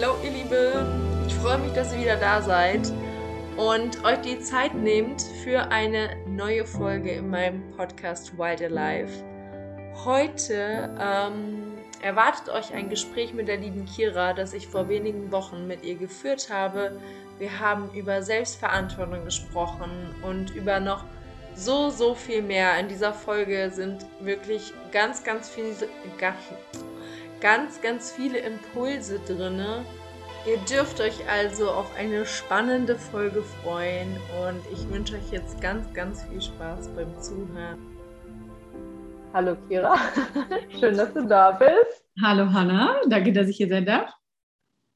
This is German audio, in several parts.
Hallo ihr Lieben, ich freue mich, dass ihr wieder da seid und euch die Zeit nehmt für eine neue Folge in meinem Podcast Wild Alive. Heute ähm, erwartet euch ein Gespräch mit der lieben Kira, das ich vor wenigen Wochen mit ihr geführt habe. Wir haben über Selbstverantwortung gesprochen und über noch so, so viel mehr. In dieser Folge sind wirklich ganz, ganz viele, ganz viele Impulse drin. Ihr dürft euch also auf eine spannende Folge freuen und ich wünsche euch jetzt ganz, ganz viel Spaß beim Zuhören. Hallo Kira, schön, dass du da bist. Hallo Hanna, danke, dass ich hier sein darf.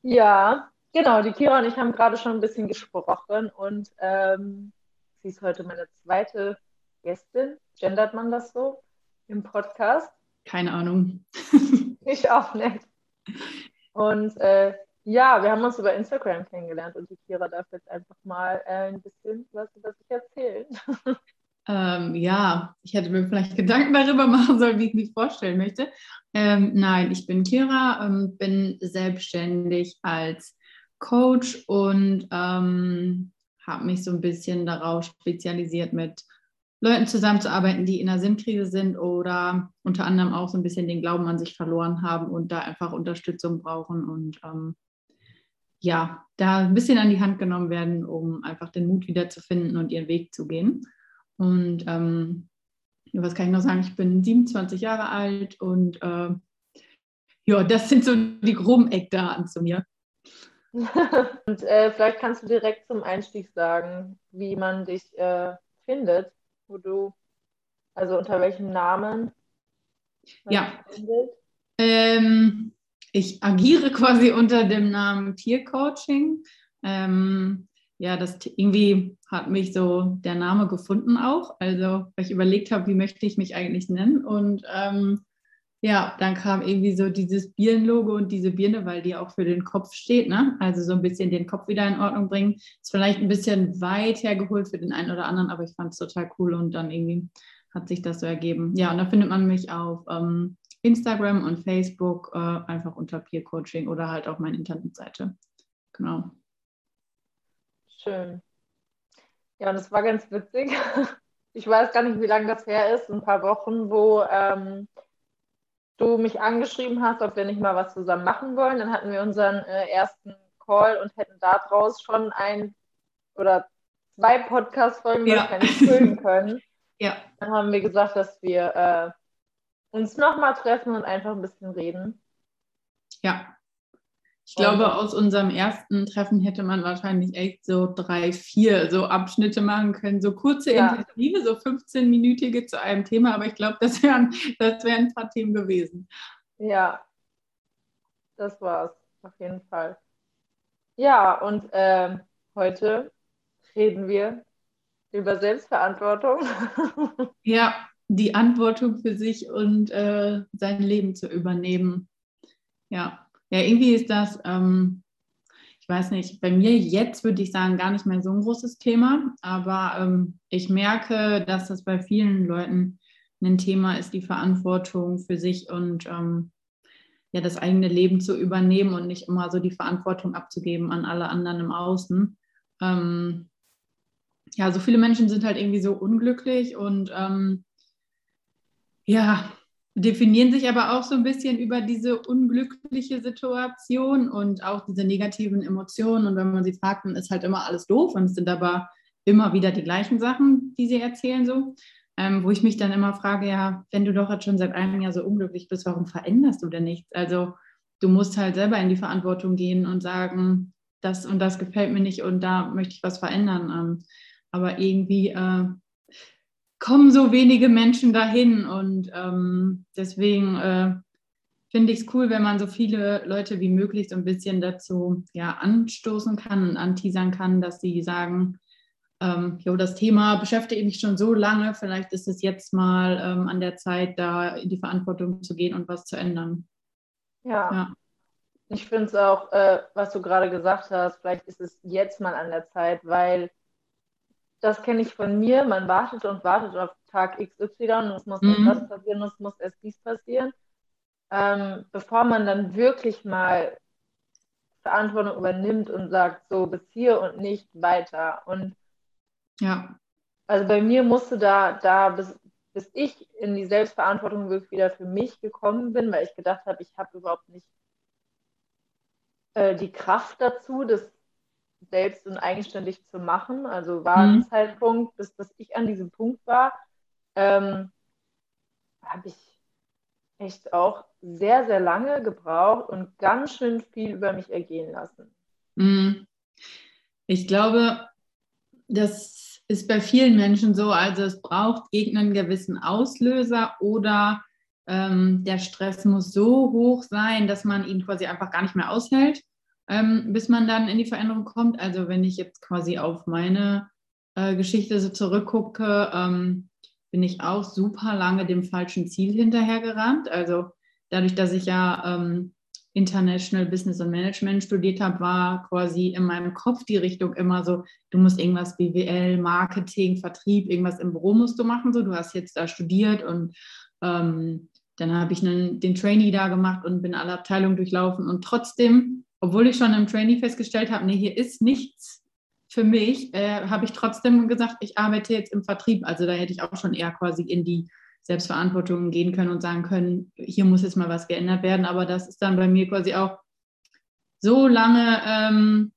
Ja, genau, die Kira und ich haben gerade schon ein bisschen gesprochen und ähm, sie ist heute meine zweite Gästin, gendert man das so im Podcast? Keine Ahnung. ich auch nicht. Und äh, ja, wir haben uns über Instagram kennengelernt und die Kira darf jetzt einfach mal äh, ein bisschen was über sich erzählen. Ähm, ja, ich hätte mir vielleicht Gedanken darüber machen sollen, wie ich mich vorstellen möchte. Ähm, nein, ich bin Kira, ähm, bin selbstständig als Coach und ähm, habe mich so ein bisschen darauf spezialisiert, mit Leuten zusammenzuarbeiten, die in einer Sinnkrise sind oder unter anderem auch so ein bisschen den Glauben an sich verloren haben und da einfach Unterstützung brauchen und ähm, ja, da ein bisschen an die Hand genommen werden, um einfach den Mut wiederzufinden und ihren Weg zu gehen. Und ähm, was kann ich noch sagen? Ich bin 27 Jahre alt und äh, ja, das sind so die groben Eckdaten zu mir. und äh, vielleicht kannst du direkt zum Einstieg sagen, wie man dich äh, findet wo du, also unter welchem Namen? Ja. Ähm, ich agiere quasi unter dem Namen Tiercoaching. Ähm, ja, das irgendwie hat mich so der Name gefunden auch. Also, weil ich überlegt habe, wie möchte ich mich eigentlich nennen. Und ähm, ja, dann kam irgendwie so dieses Birnenlogo und diese Birne, weil die auch für den Kopf steht, ne? Also so ein bisschen den Kopf wieder in Ordnung bringen. Ist vielleicht ein bisschen weit hergeholt für den einen oder anderen, aber ich fand es total cool und dann irgendwie hat sich das so ergeben. Ja, und da findet man mich auf ähm, Instagram und Facebook äh, einfach unter Peer Coaching oder halt auf meine Internetseite. Genau. Schön. Ja, es war ganz witzig. Ich weiß gar nicht, wie lange das her ist, ein paar Wochen, wo ähm, du mich angeschrieben hast, ob wir nicht mal was zusammen machen wollen. Dann hatten wir unseren äh, ersten Call und hätten daraus schon ein oder zwei Podcast-Folgen ja. füllen können. ja. Dann haben wir gesagt, dass wir äh, uns nochmal treffen und einfach ein bisschen reden. Ja. Ich glaube, aus unserem ersten Treffen hätte man wahrscheinlich echt so drei, vier so Abschnitte machen können, so kurze ja. Intensive, so 15-minütige zu einem Thema, aber ich glaube, das wären, das wären ein paar Themen gewesen. Ja, das war's, auf jeden Fall. Ja, und äh, heute reden wir über Selbstverantwortung. ja, die Antwortung für sich und äh, sein Leben zu übernehmen. Ja. Ja, irgendwie ist das, ähm, ich weiß nicht, bei mir jetzt würde ich sagen, gar nicht mehr so ein großes Thema, aber ähm, ich merke, dass das bei vielen Leuten ein Thema ist, die Verantwortung für sich und ähm, ja, das eigene Leben zu übernehmen und nicht immer so die Verantwortung abzugeben an alle anderen im Außen. Ähm, ja, so viele Menschen sind halt irgendwie so unglücklich und ähm, ja, definieren sich aber auch so ein bisschen über diese unglückliche Situation und auch diese negativen Emotionen. Und wenn man sie fragt, dann ist halt immer alles doof und es sind aber immer wieder die gleichen Sachen, die sie erzählen so. Ähm, wo ich mich dann immer frage, ja, wenn du doch jetzt schon seit einem Jahr so unglücklich bist, warum veränderst du denn nichts? Also du musst halt selber in die Verantwortung gehen und sagen, das und das gefällt mir nicht und da möchte ich was verändern. Ähm, aber irgendwie äh, kommen so wenige Menschen dahin und ähm, deswegen äh, finde ich es cool, wenn man so viele Leute wie möglich so ein bisschen dazu ja, anstoßen kann und anteasern kann, dass sie sagen, ähm, jo, das Thema beschäftigt mich schon so lange, vielleicht ist es jetzt mal ähm, an der Zeit, da in die Verantwortung zu gehen und was zu ändern. Ja. ja. Ich finde es auch, äh, was du gerade gesagt hast, vielleicht ist es jetzt mal an der Zeit, weil das kenne ich von mir, man wartet und wartet auf Tag XY und es muss mhm. erst das passieren und es muss erst dies passieren. Ähm, bevor man dann wirklich mal Verantwortung übernimmt und sagt, so bis hier und nicht weiter. Und ja. Also bei mir musste da, da bis, bis ich in die Selbstverantwortung wirklich wieder für mich gekommen bin, weil ich gedacht habe, ich habe überhaupt nicht äh, die Kraft dazu, das selbst und eigenständig zu machen. Also war mhm. ein Zeitpunkt, bis, bis ich an diesem Punkt war, ähm, habe ich echt auch sehr, sehr lange gebraucht und ganz schön viel über mich ergehen lassen. Mhm. Ich glaube, das ist bei vielen Menschen so. Also es braucht irgendeinen gewissen Auslöser oder ähm, der Stress muss so hoch sein, dass man ihn quasi einfach gar nicht mehr aushält, ähm, bis man dann in die Veränderung kommt. Also wenn ich jetzt quasi auf meine äh, Geschichte so zurückgucke, ähm, bin ich auch super lange dem falschen Ziel hinterhergerannt. Also dadurch, dass ich ja ähm, International Business and Management studiert habe, war quasi in meinem Kopf die Richtung immer so, du musst irgendwas BWL, Marketing, Vertrieb, irgendwas im Büro musst du machen. So, du hast jetzt da studiert und ähm, dann habe ich einen, den Trainee da gemacht und bin alle Abteilungen durchlaufen. Und trotzdem, obwohl ich schon im Trainee festgestellt habe, nee, hier ist nichts für mich, äh, habe ich trotzdem gesagt, ich arbeite jetzt im Vertrieb. Also da hätte ich auch schon eher quasi in die Selbstverantwortung gehen können und sagen können, hier muss jetzt mal was geändert werden. Aber das ist dann bei mir quasi auch so lange ähm,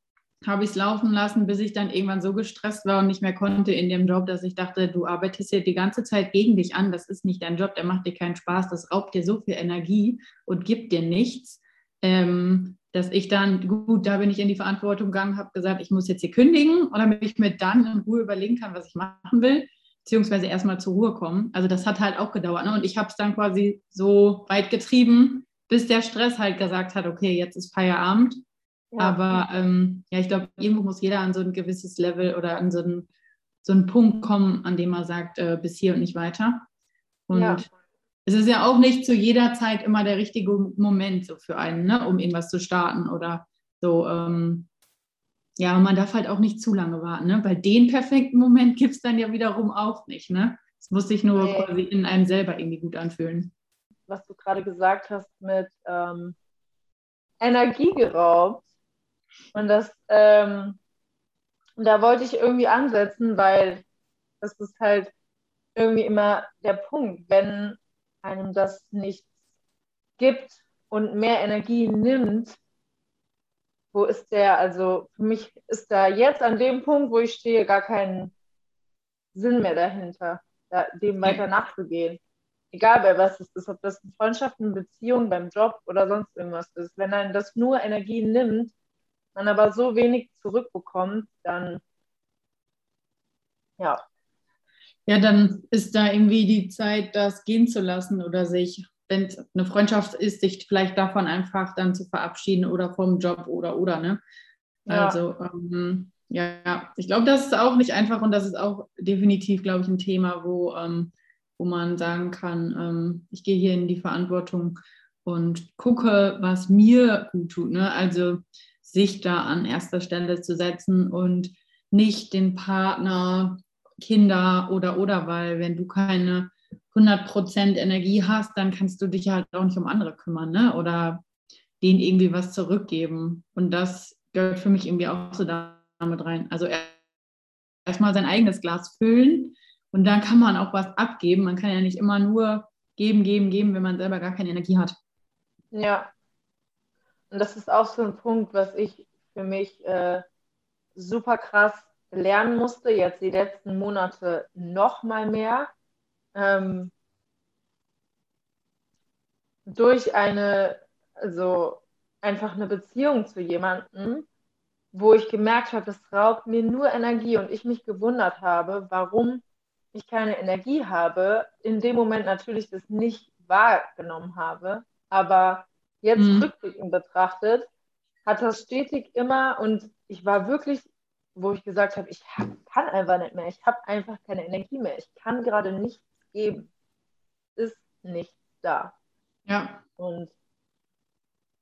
habe ich es laufen lassen, bis ich dann irgendwann so gestresst war und nicht mehr konnte in dem Job, dass ich dachte, du arbeitest hier die ganze Zeit gegen dich an, das ist nicht dein Job, der macht dir keinen Spaß, das raubt dir so viel Energie und gibt dir nichts, ähm, dass ich dann, gut, da bin ich in die Verantwortung gegangen, habe gesagt, ich muss jetzt hier kündigen, damit ich mir dann in Ruhe überlegen kann, was ich machen will beziehungsweise erstmal zur Ruhe kommen. Also das hat halt auch gedauert. Ne? Und ich habe es dann quasi so weit getrieben, bis der Stress halt gesagt hat, okay, jetzt ist Feierabend. Ja. Aber ähm, ja, ich glaube, irgendwo muss jeder an so ein gewisses Level oder an so einen, so einen Punkt kommen, an dem er sagt, äh, bis hier und nicht weiter. Und ja. Es ist ja auch nicht zu jeder Zeit immer der richtige Moment so für einen, ne? um irgendwas zu starten oder so. Ähm, ja, man darf halt auch nicht zu lange warten, ne? weil den perfekten Moment gibt es dann ja wiederum auch nicht. Ne? Es muss sich nur nee. quasi in einem selber irgendwie gut anfühlen. Was du gerade gesagt hast mit ähm, Energie geraubt. Und das, ähm, da wollte ich irgendwie ansetzen, weil das ist halt irgendwie immer der Punkt, wenn einem das nichts gibt und mehr Energie nimmt, wo ist der? Also für mich ist da jetzt an dem Punkt, wo ich stehe, gar kein Sinn mehr dahinter, da, dem weiter nachzugehen. Egal bei was es ist, ob das Freundschaften, Beziehungen, beim Job oder sonst irgendwas ist. Wenn einem das nur Energie nimmt, man aber so wenig zurückbekommt, dann ja. Ja, dann ist da irgendwie die Zeit, das gehen zu lassen oder sich wenn es eine Freundschaft ist, sich vielleicht davon einfach dann zu verabschieden oder vom Job oder oder, ne? Ja. Also ähm, ja, ich glaube, das ist auch nicht einfach und das ist auch definitiv, glaube ich, ein Thema, wo, ähm, wo man sagen kann, ähm, ich gehe hier in die Verantwortung und gucke, was mir gut tut. Ne? Also sich da an erster Stelle zu setzen und nicht den Partner, Kinder oder oder, weil wenn du keine 100% Energie hast, dann kannst du dich halt auch nicht um andere kümmern ne? oder denen irgendwie was zurückgeben. Und das gehört für mich irgendwie auch so damit rein. Also erstmal sein eigenes Glas füllen und dann kann man auch was abgeben. Man kann ja nicht immer nur geben, geben, geben, wenn man selber gar keine Energie hat. Ja. Und das ist auch so ein Punkt, was ich für mich äh, super krass lernen musste, jetzt die letzten Monate noch mal mehr ähm, durch eine, also einfach eine Beziehung zu jemandem, wo ich gemerkt habe, das raubt mir nur Energie und ich mich gewundert habe, warum ich keine Energie habe, in dem Moment natürlich das nicht wahrgenommen habe, aber jetzt mhm. rückblickend betrachtet, hat das stetig immer und ich war wirklich, wo ich gesagt habe, ich hab, kann einfach nicht mehr, ich habe einfach keine Energie mehr, ich kann gerade nicht geben. Ist nicht da. Ja. Und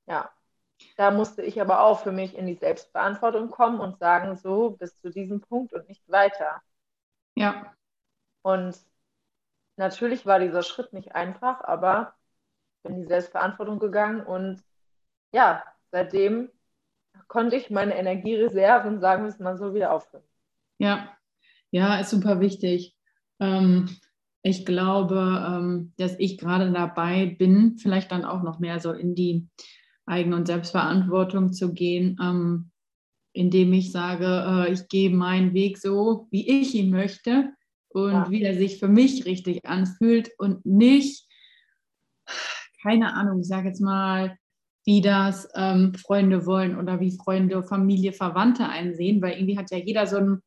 ja, da musste ich aber auch für mich in die Selbstverantwortung kommen und sagen, so bis zu diesem Punkt und nicht weiter. Ja. Und natürlich war dieser Schritt nicht einfach, aber bin in die Selbstverantwortung gegangen und ja, seitdem konnte ich meine Energiereserven, sagen wir es mal so, wieder auffüllen. Ja, ja, ist super wichtig. Ähm, ich glaube, ähm, dass ich gerade dabei bin, vielleicht dann auch noch mehr so in die Eigen- und Selbstverantwortung zu gehen, ähm, indem ich sage, äh, ich gehe meinen Weg so, wie ich ihn möchte und ja. wie er sich für mich richtig anfühlt und nicht, keine Ahnung, ich sage jetzt mal, wie das ähm, Freunde wollen oder wie Freunde, Familie, Verwandte einsehen, weil irgendwie hat ja jeder so ein,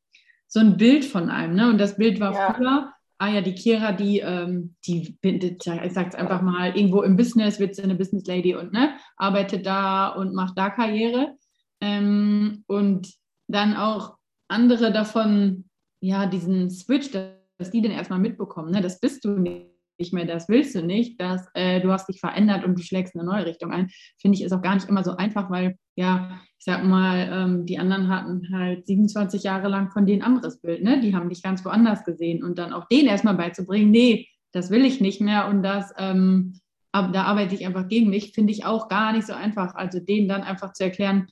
so ein Bild von einem. Ne? Und das Bild war ja. früher, ah ja, die Kira, die, ähm, die ich sag's einfach mal, irgendwo im Business wird sie eine Business Lady und ne, arbeitet da und macht da Karriere. Ähm, und dann auch andere davon, ja, diesen Switch, dass die den erstmal mitbekommen, ne, das bist du nicht nicht mehr, das willst du nicht, dass äh, du hast dich verändert und du schlägst eine neue Richtung ein, finde ich, ist auch gar nicht immer so einfach, weil ja, ich sag mal, ähm, die anderen hatten halt 27 Jahre lang von denen anderes Bild, ne? Die haben dich ganz woanders gesehen und dann auch denen erstmal beizubringen, nee, das will ich nicht mehr und das, ähm, aber da arbeite ich einfach gegen mich, finde ich auch gar nicht so einfach. Also denen dann einfach zu erklären,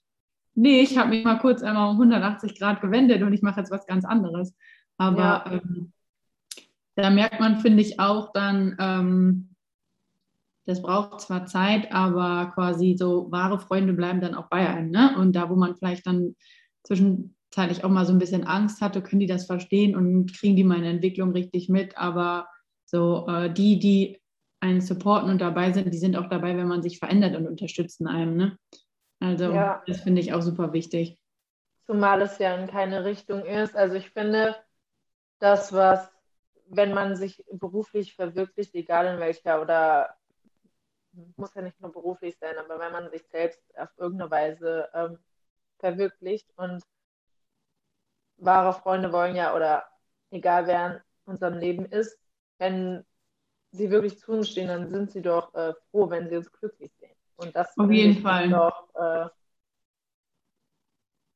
nee, ich habe mich mal kurz einmal um 180 Grad gewendet und ich mache jetzt was ganz anderes. Aber ja. ähm, da merkt man, finde ich, auch dann, ähm, das braucht zwar Zeit, aber quasi so wahre Freunde bleiben dann auch bei einem. Ne? Und da, wo man vielleicht dann zwischenzeitlich auch mal so ein bisschen Angst hatte, können die das verstehen und kriegen die meine Entwicklung richtig mit. Aber so äh, die, die einen supporten und dabei sind, die sind auch dabei, wenn man sich verändert und unterstützen einem. Ne? Also ja. das finde ich auch super wichtig. Zumal es ja in keine Richtung ist. Also ich finde, das, was wenn man sich beruflich verwirklicht, egal in welcher oder muss ja nicht nur beruflich sein, aber wenn man sich selbst auf irgendeine Weise ähm, verwirklicht und wahre Freunde wollen ja oder egal wer in unserem Leben ist, wenn sie wirklich zu uns stehen, dann sind sie doch äh, froh, wenn sie uns glücklich sehen. Und das auf jeden Fall. Doch, äh,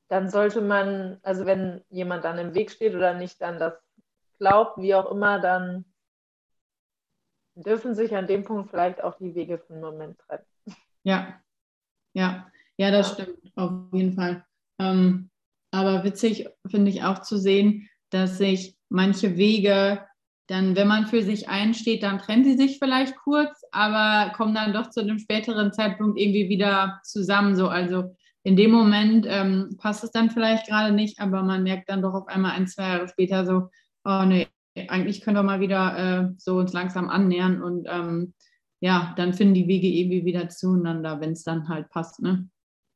dann sollte man, also wenn jemand dann im Weg steht oder nicht dann das glaubt, wie auch immer, dann dürfen sich an dem Punkt vielleicht auch die Wege für einen Moment trennen. Ja, ja, ja, das stimmt auf jeden Fall. Ähm, aber witzig finde ich auch zu sehen, dass sich manche Wege dann, wenn man für sich einsteht, dann trennen sie sich vielleicht kurz, aber kommen dann doch zu einem späteren Zeitpunkt irgendwie wieder zusammen. So, also in dem Moment ähm, passt es dann vielleicht gerade nicht, aber man merkt dann doch auf einmal ein, zwei Jahre später so, oh nee, eigentlich können wir mal wieder äh, so uns langsam annähern und ähm, ja, dann finden die Wege irgendwie wieder zueinander, wenn es dann halt passt. Ne?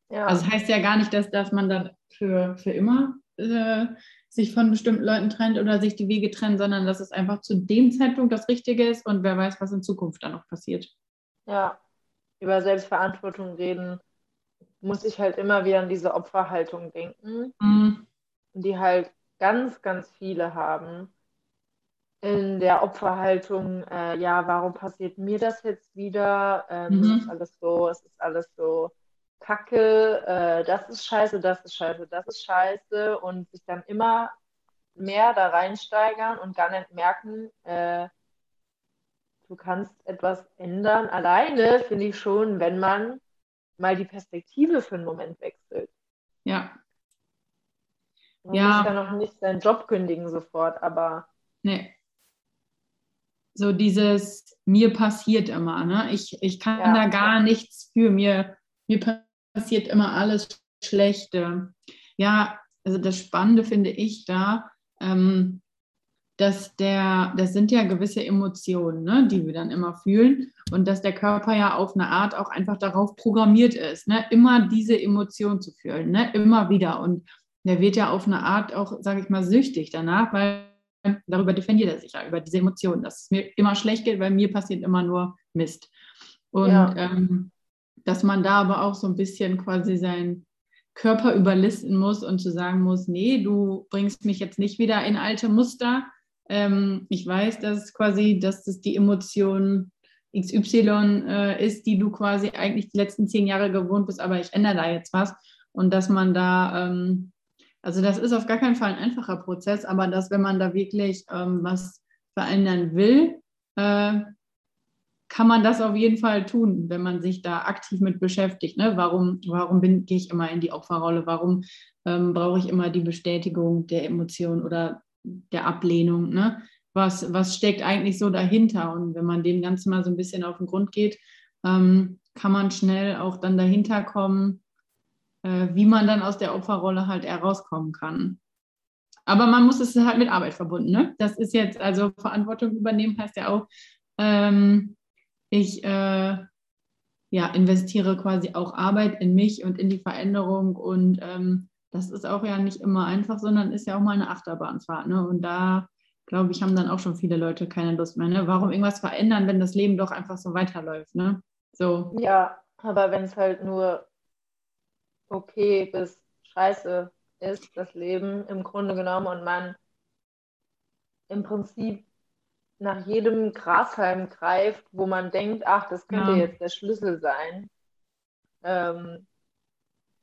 Ja. Also das heißt ja gar nicht, dass, dass man dann für, für immer äh, sich von bestimmten Leuten trennt oder sich die Wege trennen, sondern dass es einfach zu dem Zeitpunkt das Richtige ist und wer weiß, was in Zukunft dann noch passiert. Ja, über Selbstverantwortung reden, muss ich halt immer wieder an diese Opferhaltung denken, mhm. die halt ganz, ganz viele haben in der Opferhaltung, äh, ja, warum passiert mir das jetzt wieder? Ähm, mhm. Es ist alles so, es ist alles so kacke, äh, das ist scheiße, das ist scheiße, das ist scheiße und sich dann immer mehr da reinsteigern und gar nicht merken, äh, du kannst etwas ändern. Alleine finde ich schon, wenn man mal die Perspektive für einen Moment wechselt. Ja, man ja. muss ja noch nicht seinen Job kündigen sofort, aber. Nee. So dieses, mir passiert immer, ne? Ich, ich kann ja. da gar nichts für mir. Mir passiert immer alles Schlechte. Ja, also das Spannende finde ich da, ähm, dass der, das sind ja gewisse Emotionen, ne, die wir dann immer fühlen und dass der Körper ja auf eine Art auch einfach darauf programmiert ist, ne, immer diese Emotion zu fühlen, ne, immer wieder und der wird ja auf eine Art auch, sage ich mal, süchtig danach, weil darüber definiert er sich ja, über diese Emotionen, dass es mir immer schlecht geht, weil mir passiert immer nur Mist. Und ja. ähm, dass man da aber auch so ein bisschen quasi seinen Körper überlisten muss und zu sagen muss, nee, du bringst mich jetzt nicht wieder in alte Muster. Ähm, ich weiß, dass quasi, dass das die Emotion XY äh, ist, die du quasi eigentlich die letzten zehn Jahre gewohnt bist, aber ich ändere da jetzt was. Und dass man da ähm, also das ist auf gar keinen Fall ein einfacher Prozess, aber dass, wenn man da wirklich ähm, was verändern will, äh, kann man das auf jeden Fall tun, wenn man sich da aktiv mit beschäftigt. Ne? Warum, warum bin, gehe ich immer in die Opferrolle? Warum ähm, brauche ich immer die Bestätigung der Emotion oder der Ablehnung? Ne? Was, was steckt eigentlich so dahinter? Und wenn man dem Ganzen mal so ein bisschen auf den Grund geht, ähm, kann man schnell auch dann dahinter kommen, äh, wie man dann aus der Opferrolle halt herauskommen kann. Aber man muss es halt mit Arbeit verbunden. Ne? Das ist jetzt, also Verantwortung übernehmen heißt ja auch, ähm, ich äh, ja, investiere quasi auch Arbeit in mich und in die Veränderung. Und ähm, das ist auch ja nicht immer einfach, sondern ist ja auch mal eine Achterbahnfahrt. Ne? Und da, glaube ich, haben dann auch schon viele Leute keine Lust mehr. Ne? Warum irgendwas verändern, wenn das Leben doch einfach so weiterläuft? Ne? So. Ja, aber wenn es halt nur okay bis scheiße ist, das Leben im Grunde genommen, und man im Prinzip nach jedem Grashalm greift, wo man denkt, ach, das könnte ja. jetzt der Schlüssel sein. Ähm,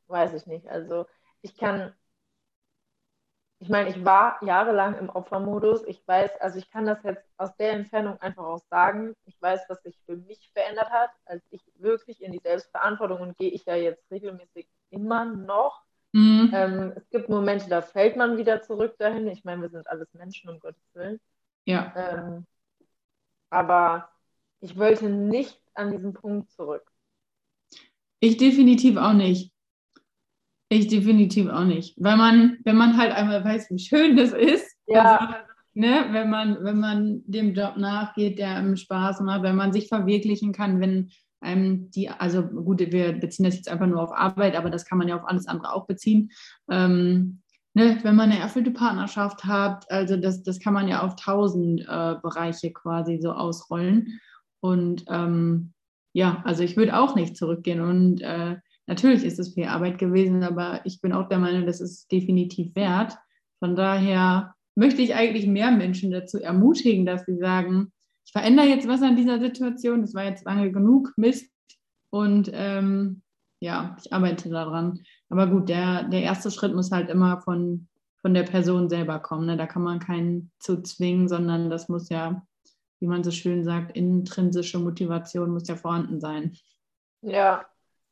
weiß ich nicht. Also ich kann, ich meine, ich war jahrelang im Opfermodus. Ich weiß, also ich kann das jetzt aus der Entfernung einfach auch sagen. Ich weiß, was sich für mich verändert hat, als ich wirklich in die Selbstverantwortung und gehe ich ja jetzt regelmäßig immer noch. Mhm. Ähm, es gibt Momente, da fällt man wieder zurück dahin. Ich meine, wir sind alles Menschen, um Gottes Willen. Ja. Ähm, aber ich wollte nicht an diesen Punkt zurück. Ich definitiv auch nicht. Ich definitiv auch nicht. Weil man, wenn man halt einmal weiß, wie schön das ist, ja. Also, ne, wenn man, wenn man dem Job nachgeht, der einem Spaß macht, wenn man sich verwirklichen kann, wenn einem die, also gut, wir beziehen das jetzt einfach nur auf Arbeit, aber das kann man ja auf alles andere auch beziehen. Ähm, ne, wenn man eine erfüllte Partnerschaft hat, also das, das kann man ja auf tausend äh, Bereiche quasi so ausrollen. Und ähm, ja, also ich würde auch nicht zurückgehen. Und äh, natürlich ist es viel Arbeit gewesen, aber ich bin auch der Meinung, das ist definitiv wert. Von daher möchte ich eigentlich mehr Menschen dazu ermutigen, dass sie sagen, ich verändere jetzt was an dieser Situation, das war jetzt lange genug Mist und ähm, ja, ich arbeite daran. Aber gut, der, der erste Schritt muss halt immer von, von der Person selber kommen. Ne? Da kann man keinen zu zwingen, sondern das muss ja, wie man so schön sagt, intrinsische Motivation muss ja vorhanden sein. Ja,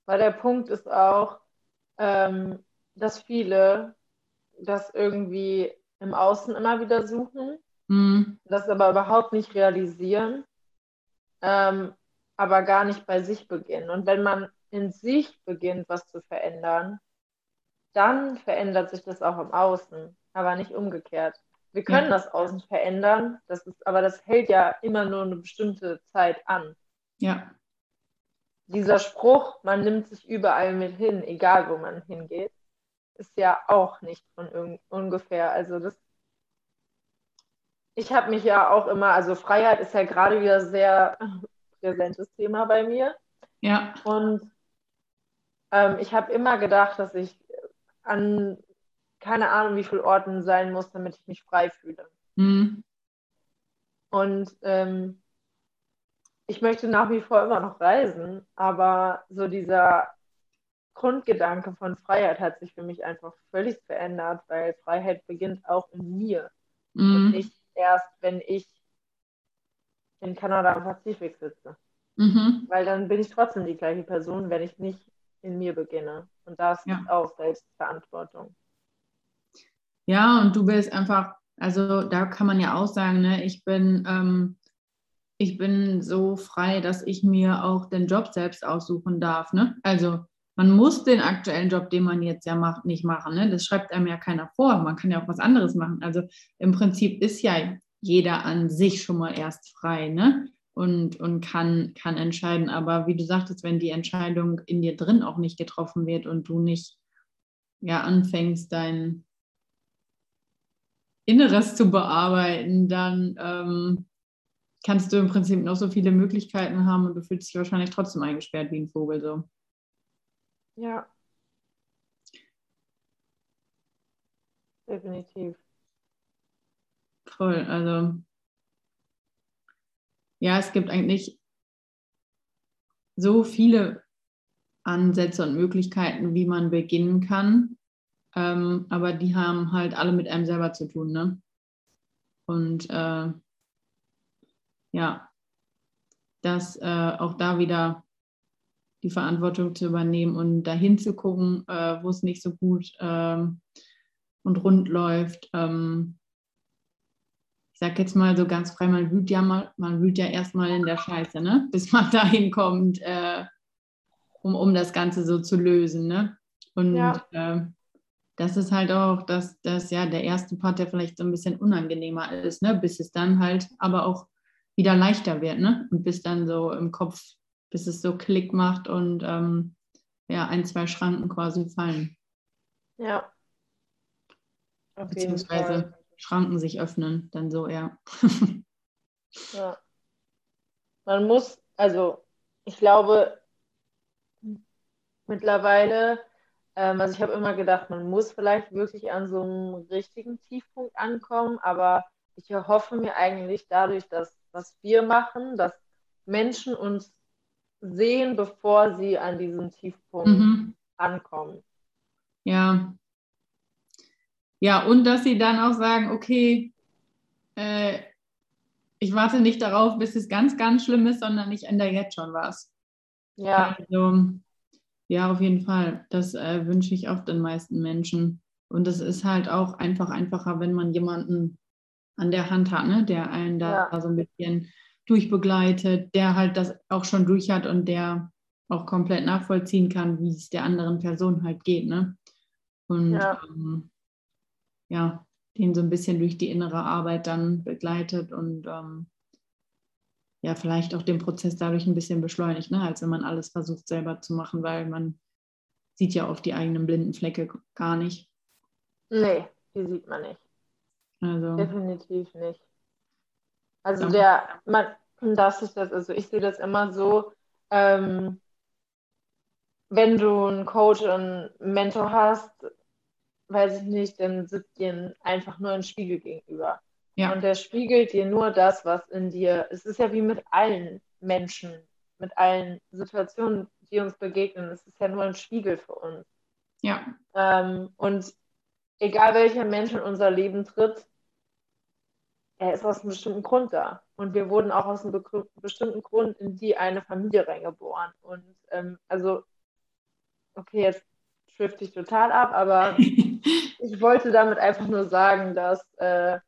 weil der Punkt ist auch, ähm, dass viele das irgendwie im Außen immer wieder suchen, mhm. das aber überhaupt nicht realisieren, ähm, aber gar nicht bei sich beginnen. Und wenn man in sich beginnt, was zu verändern, dann verändert sich das auch im Außen, aber nicht umgekehrt. Wir können ja. das Außen verändern, das ist, aber das hält ja immer nur eine bestimmte Zeit an. Ja. Dieser Spruch, man nimmt sich überall mit hin, egal wo man hingeht, ist ja auch nicht von ungefähr. Also das, ich habe mich ja auch immer, also Freiheit ist ja gerade wieder sehr präsentes Thema bei mir. Ja. Und ähm, ich habe immer gedacht, dass ich an keine Ahnung wie vielen Orten sein muss, damit ich mich frei fühle. Mhm. Und ähm, ich möchte nach wie vor immer noch reisen, aber so dieser Grundgedanke von Freiheit hat sich für mich einfach völlig verändert, weil Freiheit beginnt auch in mir mhm. und nicht erst, wenn ich in Kanada am Pazifik sitze. Mhm. Weil dann bin ich trotzdem die gleiche Person, wenn ich nicht in mir beginne. Und ja. ist auch Selbstverantwortung. Ja, und du bist einfach, also da kann man ja auch sagen, ne, ich bin, ähm, ich bin so frei, dass ich mir auch den Job selbst aussuchen darf. Ne? Also man muss den aktuellen Job, den man jetzt ja macht, nicht machen. Ne? Das schreibt einem ja keiner vor. Man kann ja auch was anderes machen. Also im Prinzip ist ja jeder an sich schon mal erst frei. Ne? und, und kann, kann entscheiden. Aber wie du sagtest, wenn die Entscheidung in dir drin auch nicht getroffen wird und du nicht ja, anfängst, dein Inneres zu bearbeiten, dann ähm, kannst du im Prinzip noch so viele Möglichkeiten haben und du fühlst dich wahrscheinlich trotzdem eingesperrt wie ein Vogel. So. Ja. Definitiv. Voll, also ja, es gibt eigentlich so viele Ansätze und Möglichkeiten, wie man beginnen kann. Ähm, aber die haben halt alle mit einem selber zu tun. Ne? Und äh, ja, dass äh, auch da wieder die Verantwortung zu übernehmen und dahin zu gucken, äh, wo es nicht so gut ähm, und rund läuft. Ähm, ich sag jetzt mal so ganz frei, man wühlt ja mal, man wühlt ja erstmal in der Scheiße, ne? bis man dahin kommt, äh, um, um das Ganze so zu lösen. Ne? Und ja. äh, das ist halt auch das, das ja der erste Part, der vielleicht so ein bisschen unangenehmer ist, ne? bis es dann halt aber auch wieder leichter wird, ne? Und bis dann so im Kopf, bis es so Klick macht und ähm, ja, ein, zwei Schranken quasi fallen. Ja. Auf Beziehungsweise Schranken sich öffnen, dann so, ja. ja. Man muss, also ich glaube, mittlerweile, ähm, also ich habe immer gedacht, man muss vielleicht wirklich an so einem richtigen Tiefpunkt ankommen, aber ich erhoffe mir eigentlich dadurch, dass was wir machen, dass Menschen uns sehen, bevor sie an diesem Tiefpunkt mhm. ankommen. Ja. Ja, und dass sie dann auch sagen, okay, äh, ich warte nicht darauf, bis es ganz, ganz schlimm ist, sondern ich ändere jetzt schon was. Ja. Also, ja, auf jeden Fall. Das äh, wünsche ich auch den meisten Menschen. Und es ist halt auch einfach einfacher, wenn man jemanden an der Hand hat, ne? der einen da ja. so ein bisschen durchbegleitet, der halt das auch schon durch hat und der auch komplett nachvollziehen kann, wie es der anderen Person halt geht. Ne? Und ja. Ähm, ja, den so ein bisschen durch die innere Arbeit dann begleitet und ähm, ja, vielleicht auch den Prozess dadurch ein bisschen beschleunigt, ne? als wenn man alles versucht selber zu machen, weil man sieht ja oft die eigenen blinden Flecke gar nicht. Nee, die sieht man nicht. Also. Definitiv nicht. Also ja. der, man, das ist das, also ich sehe das immer so, ähm, wenn du einen Coach und einen Mentor hast, weiß ich nicht, dann sitzt dir einfach nur ein Spiegel gegenüber. Ja. Und der spiegelt dir nur das, was in dir, es ist ja wie mit allen Menschen, mit allen Situationen, die uns begegnen, es ist ja nur ein Spiegel für uns. Ja. Ähm, und egal welcher Mensch in unser Leben tritt, er ist aus einem bestimmten Grund da. Und wir wurden auch aus einem bestimmten Grund in die eine Familie reingeboren. Und ähm, also, okay, jetzt schwifte ich total ab, aber ich wollte damit einfach nur sagen, dass, äh,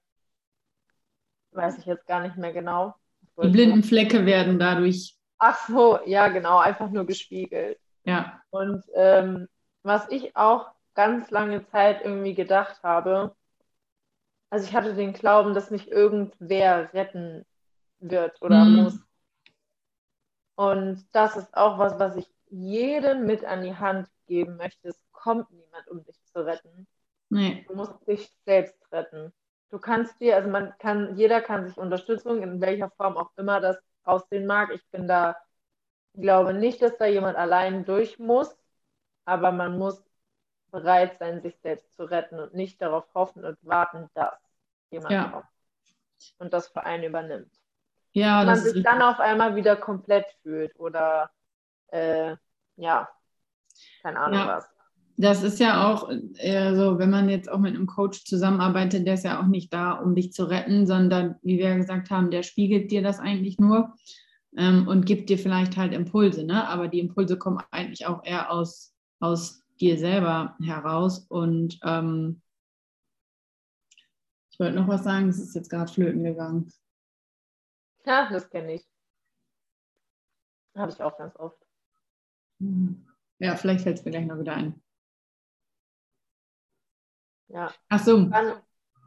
weiß ich jetzt gar nicht mehr genau. Die blinden Flecke werden dadurch. Ach so, ja, genau, einfach nur gespiegelt. Ja. Und ähm, was ich auch ganz lange Zeit irgendwie gedacht habe, also ich hatte den Glauben, dass mich irgendwer retten wird oder mhm. muss. Und das ist auch was, was ich jedem mit an die Hand geben möchte. Es kommt niemand, um dich zu retten. Nee. Du musst dich selbst retten. Du kannst dir, also man kann, jeder kann sich Unterstützung, in welcher Form auch immer das aussehen mag. Ich bin da, glaube nicht, dass da jemand allein durch muss, aber man muss bereit sein, sich selbst zu retten und nicht darauf hoffen und warten, dass jemand ja. kommt und das für einen übernimmt. Ja, und man sich dann auf einmal wieder komplett fühlt oder äh, ja, keine Ahnung ja. was. Das ist ja auch äh, so, wenn man jetzt auch mit einem Coach zusammenarbeitet, der ist ja auch nicht da, um dich zu retten, sondern wie wir gesagt haben, der spiegelt dir das eigentlich nur ähm, und gibt dir vielleicht halt Impulse, ne? Aber die Impulse kommen eigentlich auch eher aus, aus dir selber heraus. Und ähm, ich wollte noch was sagen, das ist jetzt gerade flöten gegangen. Ja, das kenne ich. Habe ich auch ganz oft. Ja, vielleicht fällt es mir gleich noch wieder ein. Ja. Ach so. Dann,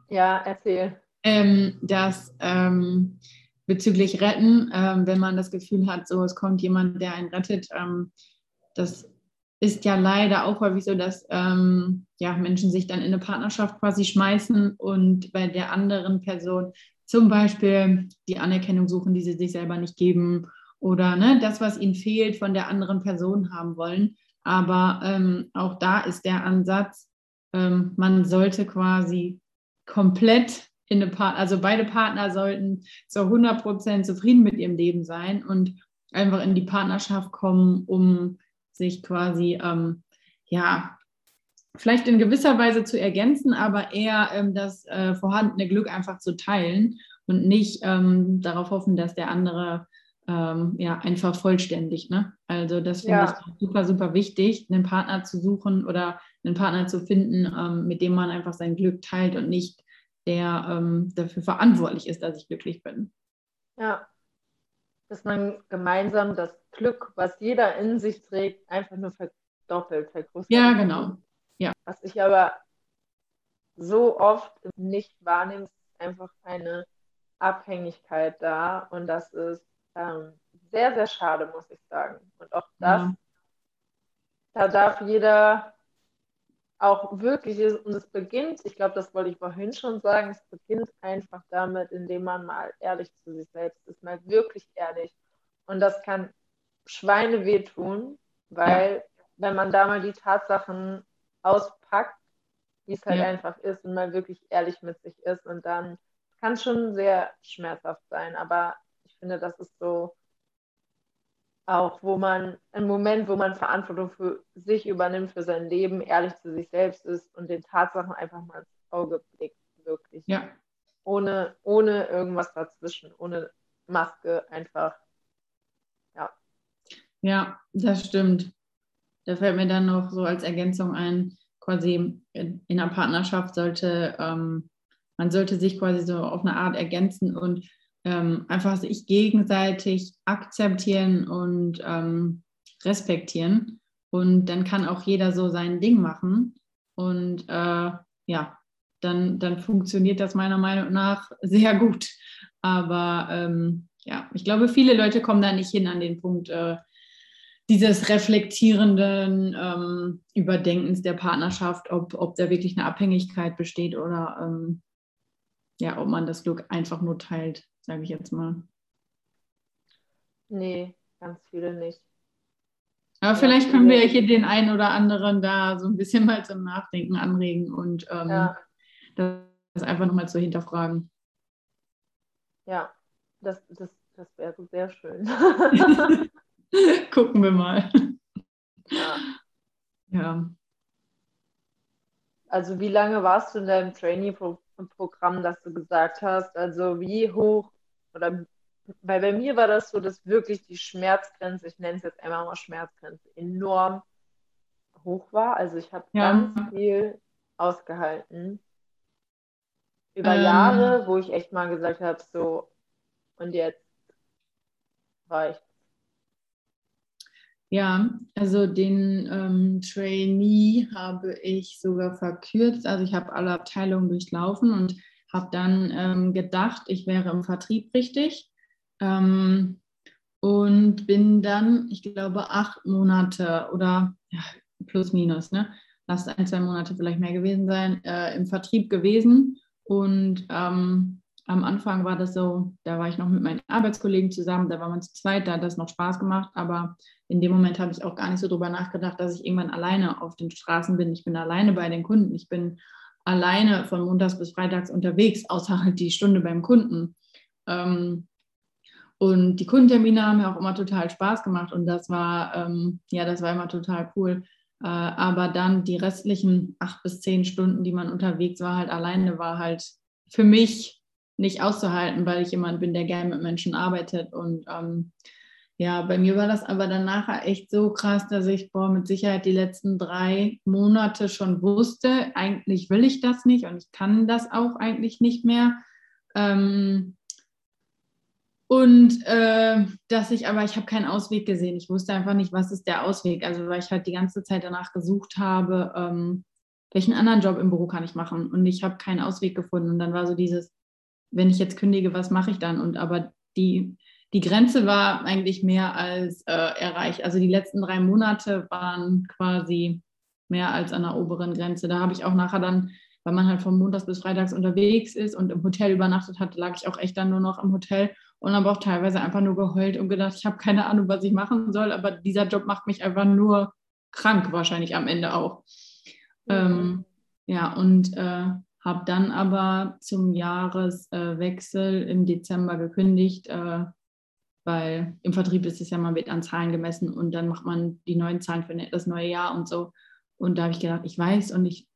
ja, erzähl. Ähm, dass ähm, bezüglich Retten, ähm, wenn man das Gefühl hat, so es kommt jemand, der einen rettet, ähm, das ist ja leider auch häufig so, dass ähm, ja, Menschen sich dann in eine Partnerschaft quasi schmeißen und bei der anderen Person zum Beispiel die Anerkennung suchen, die sie sich selber nicht geben oder ne, das, was ihnen fehlt, von der anderen Person haben wollen. Aber ähm, auch da ist der Ansatz, ähm, man sollte quasi komplett in eine Partner, also beide Partner sollten zu 100 Prozent zufrieden mit ihrem Leben sein und einfach in die Partnerschaft kommen, um sich quasi, ähm, ja, vielleicht in gewisser Weise zu ergänzen, aber eher ähm, das äh, vorhandene Glück einfach zu teilen und nicht ähm, darauf hoffen, dass der andere ähm, ja einfach vollständig. Ne? Also das finde ja. ich super, super wichtig, einen Partner zu suchen oder einen Partner zu finden, ähm, mit dem man einfach sein Glück teilt und nicht der ähm, dafür verantwortlich ist, dass ich glücklich bin. Ja, dass man gemeinsam das Glück, was jeder in sich trägt, einfach nur verdoppelt, vergrößert. Ja, genau. Ja. Was ich aber so oft nicht wahrnehme, ist einfach eine Abhängigkeit da und das ist ähm, sehr, sehr schade, muss ich sagen. Und auch das, ja. da darf jeder auch wirklich, und es beginnt, ich glaube, das wollte ich vorhin schon sagen, es beginnt einfach damit, indem man mal ehrlich zu sich selbst ist, mal wirklich ehrlich. Und das kann Schweine wehtun, weil ja. wenn man da mal die Tatsachen auspackt, wie es halt ja. einfach ist und mal wirklich ehrlich mit sich ist und dann kann schon sehr schmerzhaft sein, aber ich finde, das ist so auch, wo man, ein Moment, wo man Verantwortung für sich übernimmt, für sein Leben, ehrlich zu sich selbst ist und den Tatsachen einfach mal ins Auge blickt, wirklich. Ja. Ohne, ohne irgendwas dazwischen, ohne Maske, einfach. Ja. Ja, das stimmt. Da fällt mir dann noch so als Ergänzung ein, quasi in einer Partnerschaft sollte, ähm, man sollte sich quasi so auf eine Art ergänzen und ähm, einfach sich gegenseitig akzeptieren und ähm, respektieren. Und dann kann auch jeder so sein Ding machen. Und äh, ja, dann, dann funktioniert das meiner Meinung nach sehr gut. Aber ähm, ja, ich glaube, viele Leute kommen da nicht hin an den Punkt äh, dieses reflektierenden ähm, Überdenkens der Partnerschaft, ob, ob da wirklich eine Abhängigkeit besteht oder ähm, ja, ob man das Glück einfach nur teilt sage ich jetzt mal. Nee, ganz viele nicht. Aber vielleicht können wir hier den einen oder anderen da so ein bisschen mal zum Nachdenken anregen und ähm, ja. das einfach nochmal zu hinterfragen. Ja, das, das, das wäre sehr schön. Gucken wir mal. Ja. ja. Also wie lange warst du in deinem Trainee-Programm, dass du gesagt hast, also wie hoch oder weil bei mir war das so, dass wirklich die Schmerzgrenze, ich nenne es jetzt einmal mal Schmerzgrenze, enorm hoch war. Also ich habe ja. ganz viel ausgehalten. Über ähm. Jahre, wo ich echt mal gesagt habe, so, und jetzt reicht. Ja, also den ähm, Trainee habe ich sogar verkürzt. Also ich habe alle Abteilungen durchlaufen und habe dann ähm, gedacht, ich wäre im Vertrieb richtig ähm, und bin dann, ich glaube, acht Monate oder ja, plus minus, ne? Lass ein, zwei Monate vielleicht mehr gewesen sein, äh, im Vertrieb gewesen. Und ähm, am Anfang war das so, da war ich noch mit meinen Arbeitskollegen zusammen, da war man zu zweit, da hat das noch Spaß gemacht, aber in dem Moment habe ich auch gar nicht so drüber nachgedacht, dass ich irgendwann alleine auf den Straßen bin. Ich bin alleine bei den Kunden. Ich bin alleine von montags bis freitags unterwegs, außer halt die Stunde beim Kunden. Ähm, und die Kundentermine haben mir auch immer total Spaß gemacht und das war, ähm, ja, das war immer total cool. Äh, aber dann die restlichen acht bis zehn Stunden, die man unterwegs war, halt alleine, war halt für mich nicht auszuhalten, weil ich jemand bin, der gerne mit Menschen arbeitet und ähm, ja, bei mir war das aber dann nachher echt so krass, dass ich boah, mit Sicherheit die letzten drei Monate schon wusste, eigentlich will ich das nicht und ich kann das auch eigentlich nicht mehr. Ähm, und äh, dass ich aber, ich habe keinen Ausweg gesehen. Ich wusste einfach nicht, was ist der Ausweg. Also weil ich halt die ganze Zeit danach gesucht habe, ähm, welchen anderen Job im Büro kann ich machen. Und ich habe keinen Ausweg gefunden. Und dann war so dieses, wenn ich jetzt kündige, was mache ich dann? Und aber die die Grenze war eigentlich mehr als äh, erreicht. Also die letzten drei Monate waren quasi mehr als an der oberen Grenze. Da habe ich auch nachher dann, weil man halt von Montags bis Freitags unterwegs ist und im Hotel übernachtet hat, lag ich auch echt dann nur noch im Hotel und habe auch teilweise einfach nur geheult und gedacht, ich habe keine Ahnung, was ich machen soll, aber dieser Job macht mich einfach nur krank, wahrscheinlich am Ende auch. Mhm. Ähm, ja, und äh, habe dann aber zum Jahreswechsel im Dezember gekündigt, äh, weil im Vertrieb ist es ja, man wird an Zahlen gemessen und dann macht man die neuen Zahlen für ne, das neue Jahr und so. Und da habe ich gedacht, ich weiß und ich,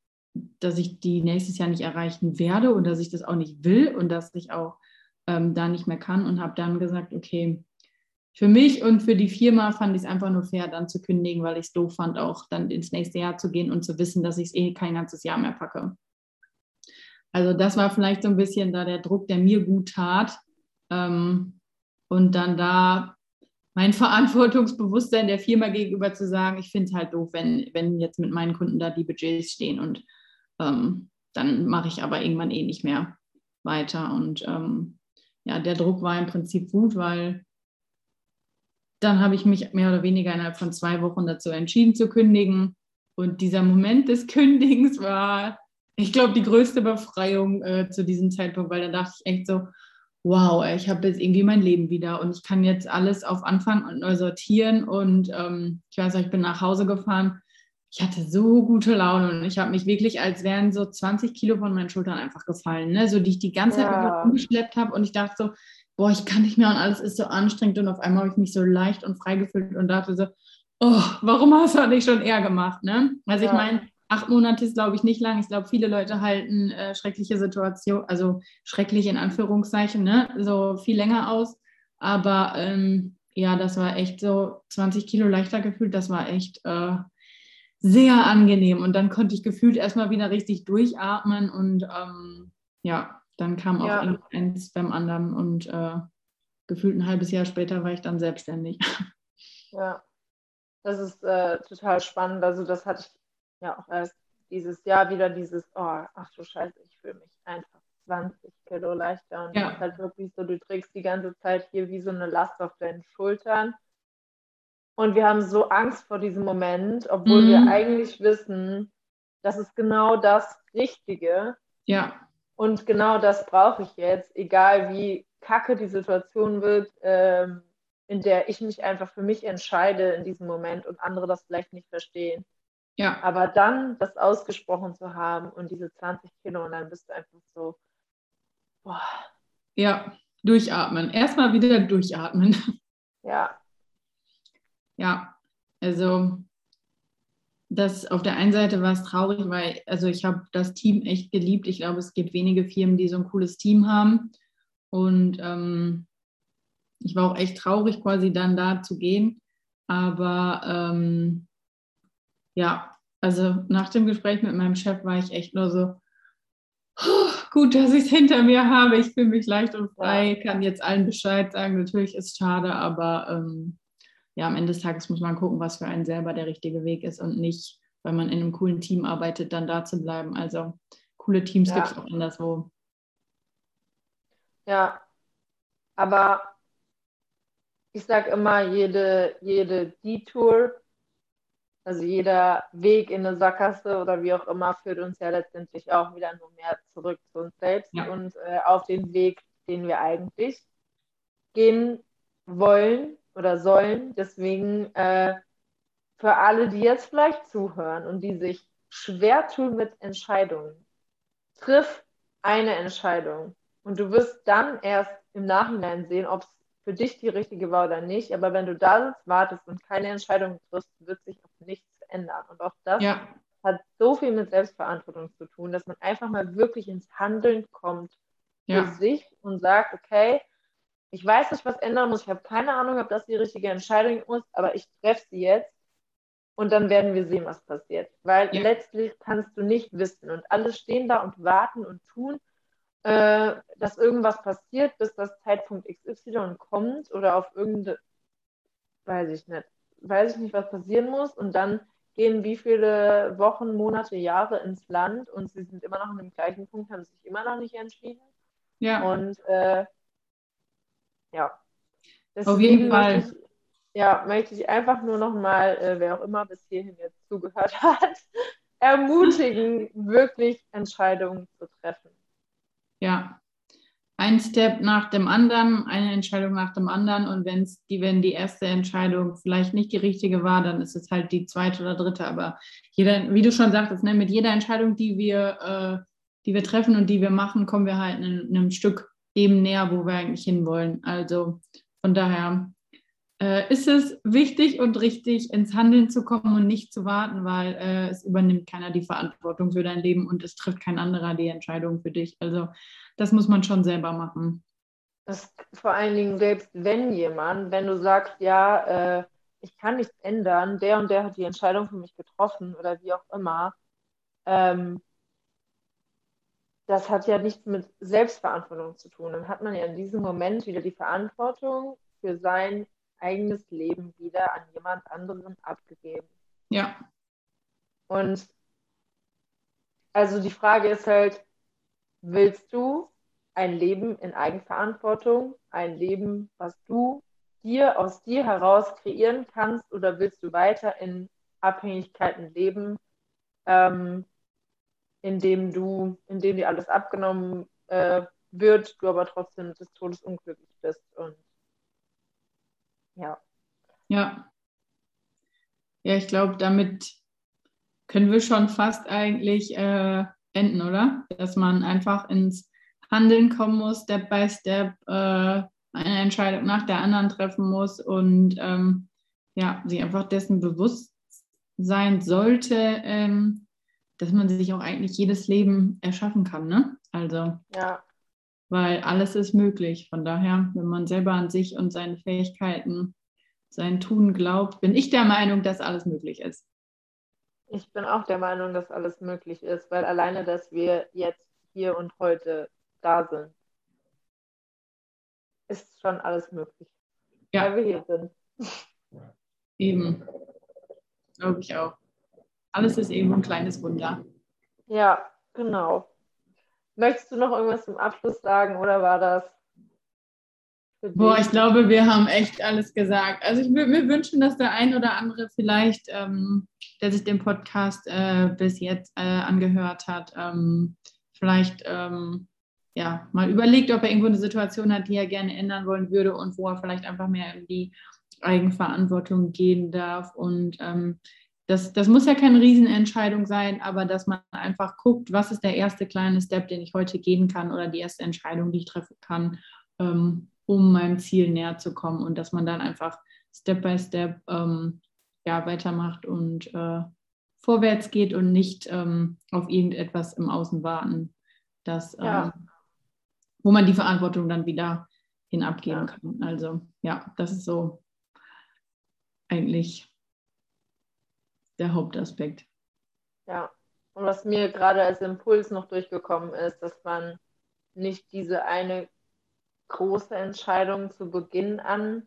dass ich die nächstes Jahr nicht erreichen werde und dass ich das auch nicht will und dass ich auch ähm, da nicht mehr kann und habe dann gesagt, okay, für mich und für die Firma fand ich es einfach nur fair, dann zu kündigen, weil ich es doof fand, auch dann ins nächste Jahr zu gehen und zu wissen, dass ich es eh kein ganzes Jahr mehr packe. Also das war vielleicht so ein bisschen da der Druck, der mir gut tat. Ähm, und dann da mein Verantwortungsbewusstsein der Firma gegenüber zu sagen, ich finde es halt doof, wenn, wenn jetzt mit meinen Kunden da die Budgets stehen und ähm, dann mache ich aber irgendwann eh nicht mehr weiter. Und ähm, ja, der Druck war im Prinzip gut, weil dann habe ich mich mehr oder weniger innerhalb von zwei Wochen dazu entschieden zu kündigen. Und dieser Moment des Kündigens war, ich glaube, die größte Befreiung äh, zu diesem Zeitpunkt, weil da dachte ich echt so, wow, ich habe jetzt irgendwie mein Leben wieder und ich kann jetzt alles auf Anfang und neu sortieren. Und ähm, ich weiß, ich bin nach Hause gefahren. Ich hatte so gute Laune und ich habe mich wirklich, als wären so 20 Kilo von meinen Schultern einfach gefallen, ne? so die ich die ganze Zeit ja. umgeschleppt habe. Und ich dachte so, boah, ich kann nicht mehr und alles ist so anstrengend und auf einmal habe ich mich so leicht und frei gefühlt und dachte so, oh, warum hast du das nicht schon eher gemacht, ne? Also ja. ich meine, acht Monate ist, glaube ich, nicht lang. Ich glaube, viele Leute halten äh, schreckliche Situation, also schrecklich in Anführungszeichen, ne? so viel länger aus. Aber ähm, ja, das war echt so 20 Kilo leichter gefühlt. Das war echt äh, sehr angenehm. Und dann konnte ich gefühlt erstmal wieder richtig durchatmen und ähm, ja, dann kam auch ja. eins beim anderen und äh, gefühlt ein halbes Jahr später war ich dann selbstständig. Ja, das ist äh, total spannend. Also das hatte ich ja auch erst dieses Jahr wieder dieses, oh, ach du Scheiße, ich fühle mich einfach 20 Kilo leichter und ja. halt wirklich so, du trägst die ganze Zeit hier wie so eine Last auf deinen Schultern. Und wir haben so Angst vor diesem Moment, obwohl mhm. wir eigentlich wissen, das ist genau das Richtige. Ja. Und genau das brauche ich jetzt, egal wie kacke die Situation wird, ähm, in der ich mich einfach für mich entscheide in diesem Moment und andere das vielleicht nicht verstehen. Ja. Aber dann das ausgesprochen zu haben und diese 20 Kilo und dann bist du einfach so, boah. Ja, durchatmen. Erstmal wieder durchatmen. Ja. Ja, also das auf der einen Seite war es traurig, weil also ich habe das Team echt geliebt. Ich glaube, es gibt wenige Firmen, die so ein cooles Team haben. Und ähm, ich war auch echt traurig, quasi dann da zu gehen. Aber ähm, ja, also nach dem Gespräch mit meinem Chef war ich echt nur so, oh, gut, dass ich es hinter mir habe. Ich fühle mich leicht und frei, kann jetzt allen Bescheid sagen. Natürlich ist es schade, aber ähm, ja, am Ende des Tages muss man gucken, was für einen selber der richtige Weg ist und nicht, weil man in einem coolen Team arbeitet, dann da zu bleiben. Also coole Teams ja. gibt es auch anderswo. Ja, aber ich sage immer, jede, jede Detour, also jeder Weg in eine Sackgasse oder wie auch immer, führt uns ja letztendlich auch wieder nur mehr zurück zu uns selbst ja. und äh, auf den Weg, den wir eigentlich gehen wollen oder sollen. Deswegen äh, für alle, die jetzt vielleicht zuhören und die sich schwer tun mit Entscheidungen, triff eine Entscheidung. Und du wirst dann erst im Nachhinein sehen, ob es für dich die richtige war oder nicht. Aber wenn du da sitzt, wartest und keine Entscheidung triffst, wird sich auch nichts ändern. Und auch das ja. hat so viel mit Selbstverantwortung zu tun, dass man einfach mal wirklich ins Handeln kommt ja. für sich und sagt, okay, ich weiß nicht, was ändern muss. Ich habe keine Ahnung, ob das die richtige Entscheidung ist, aber ich treffe sie jetzt und dann werden wir sehen, was passiert. Weil ja. letztlich kannst du nicht wissen und alle stehen da und warten und tun, äh, dass irgendwas passiert, bis das Zeitpunkt XY kommt oder auf irgendeine, weiß ich nicht, weiß ich nicht, was passieren muss und dann gehen wie viele Wochen, Monate, Jahre ins Land und sie sind immer noch an dem gleichen Punkt, haben sich immer noch nicht entschieden. Ja. Und äh, ja. Deswegen Auf jeden Fall. Möchte ich, ja, möchte ich einfach nur nochmal, äh, wer auch immer bis hierhin jetzt zugehört hat, ermutigen, wirklich Entscheidungen zu treffen. Ja, ein Step nach dem anderen, eine Entscheidung nach dem anderen. Und wenn's die, wenn die erste Entscheidung vielleicht nicht die richtige war, dann ist es halt die zweite oder dritte. Aber jeder, wie du schon sagtest, ne, mit jeder Entscheidung, die wir, äh, die wir treffen und die wir machen, kommen wir halt in, in einem Stück dem näher, wo wir eigentlich hinwollen. Also von daher äh, ist es wichtig und richtig, ins Handeln zu kommen und nicht zu warten, weil äh, es übernimmt keiner die Verantwortung für dein Leben und es trifft kein anderer die Entscheidung für dich. Also das muss man schon selber machen. Das, vor allen Dingen, selbst wenn jemand, wenn du sagst, ja, äh, ich kann nichts ändern, der und der hat die Entscheidung für mich getroffen oder wie auch immer, ähm, das hat ja nichts mit Selbstverantwortung zu tun. Dann hat man ja in diesem Moment wieder die Verantwortung für sein eigenes Leben wieder an jemand anderen abgegeben. Ja. Und also die Frage ist halt, willst du ein Leben in Eigenverantwortung, ein Leben, was du dir aus dir heraus kreieren kannst, oder willst du weiter in Abhängigkeiten leben, ähm, indem du, indem dir alles abgenommen äh, wird, du aber trotzdem des Todes unglücklich bist und ja. Ja. Ja, ich glaube, damit können wir schon fast eigentlich äh, enden, oder? Dass man einfach ins Handeln kommen muss, Step by Step, äh, eine Entscheidung nach der anderen treffen muss und ähm, ja, sich einfach dessen bewusst sein sollte, ähm, dass man sich auch eigentlich jedes Leben erschaffen kann, ne? Also, ja. weil alles ist möglich. Von daher, wenn man selber an sich und seine Fähigkeiten, sein Tun glaubt, bin ich der Meinung, dass alles möglich ist. Ich bin auch der Meinung, dass alles möglich ist, weil alleine, dass wir jetzt hier und heute da sind, ist schon alles möglich. Ja. Weil wir hier sind. Eben. Glaube ich auch. Alles ist eben ein kleines Wunder. Ja, genau. Möchtest du noch irgendwas zum Abschluss sagen oder war das? Boah, ich glaube, wir haben echt alles gesagt. Also ich würde mir wünschen, dass der ein oder andere vielleicht, ähm, der sich den Podcast äh, bis jetzt äh, angehört hat, ähm, vielleicht ähm, ja, mal überlegt, ob er irgendwo eine Situation hat, die er gerne ändern wollen würde und wo er vielleicht einfach mehr in die Eigenverantwortung gehen darf. Und ähm, das, das muss ja keine Riesenentscheidung sein, aber dass man einfach guckt, was ist der erste kleine Step, den ich heute gehen kann oder die erste Entscheidung, die ich treffen kann, ähm, um meinem Ziel näher zu kommen und dass man dann einfach Step by Step ähm, ja, weitermacht und äh, vorwärts geht und nicht ähm, auf irgendetwas im Außen warten, das, ja. Ähm, wo man die Verantwortung dann wieder hinabgeben ja. kann. Also ja, das ist so eigentlich der Hauptaspekt. Ja, und was mir gerade als Impuls noch durchgekommen ist, dass man nicht diese eine große Entscheidung zu Beginn an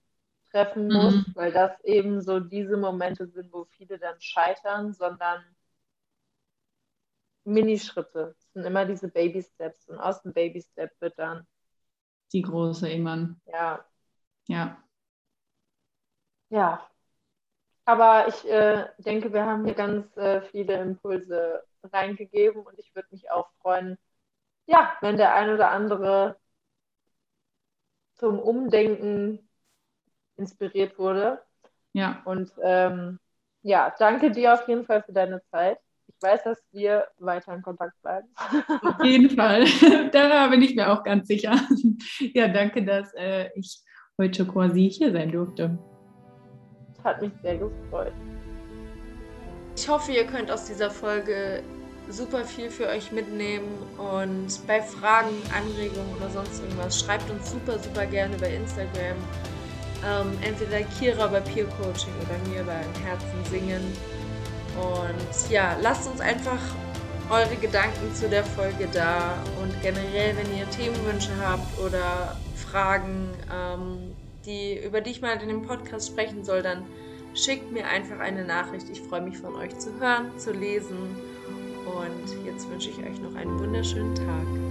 treffen mhm. muss, mhm. weil das eben so diese Momente sind, wo viele dann scheitern, sondern Minischritte. Es sind immer diese Baby Steps und aus dem Baby Step wird dann die große irgendwann. Ja. Ja. Ja, aber ich äh, denke, wir haben hier ganz äh, viele Impulse reingegeben und ich würde mich auch freuen, ja, wenn der ein oder andere zum Umdenken inspiriert wurde. Ja. Und ähm, ja, danke dir auf jeden Fall für deine Zeit. Ich weiß, dass wir weiter in Kontakt bleiben. Auf jeden Fall. da bin ich mir auch ganz sicher. Ja, danke, dass äh, ich heute quasi hier sein durfte hat mich sehr gefreut. Ich hoffe, ihr könnt aus dieser Folge super viel für euch mitnehmen und bei Fragen, Anregungen oder sonst irgendwas schreibt uns super, super gerne bei Instagram. Ähm, entweder Kira bei Peer Coaching oder mir bei Herzen singen. Und ja, lasst uns einfach eure Gedanken zu der Folge da und generell, wenn ihr Themenwünsche habt oder Fragen, ähm, die, über die ich mal in dem Podcast sprechen soll, dann schickt mir einfach eine Nachricht. Ich freue mich von euch zu hören, zu lesen. Und jetzt wünsche ich euch noch einen wunderschönen Tag.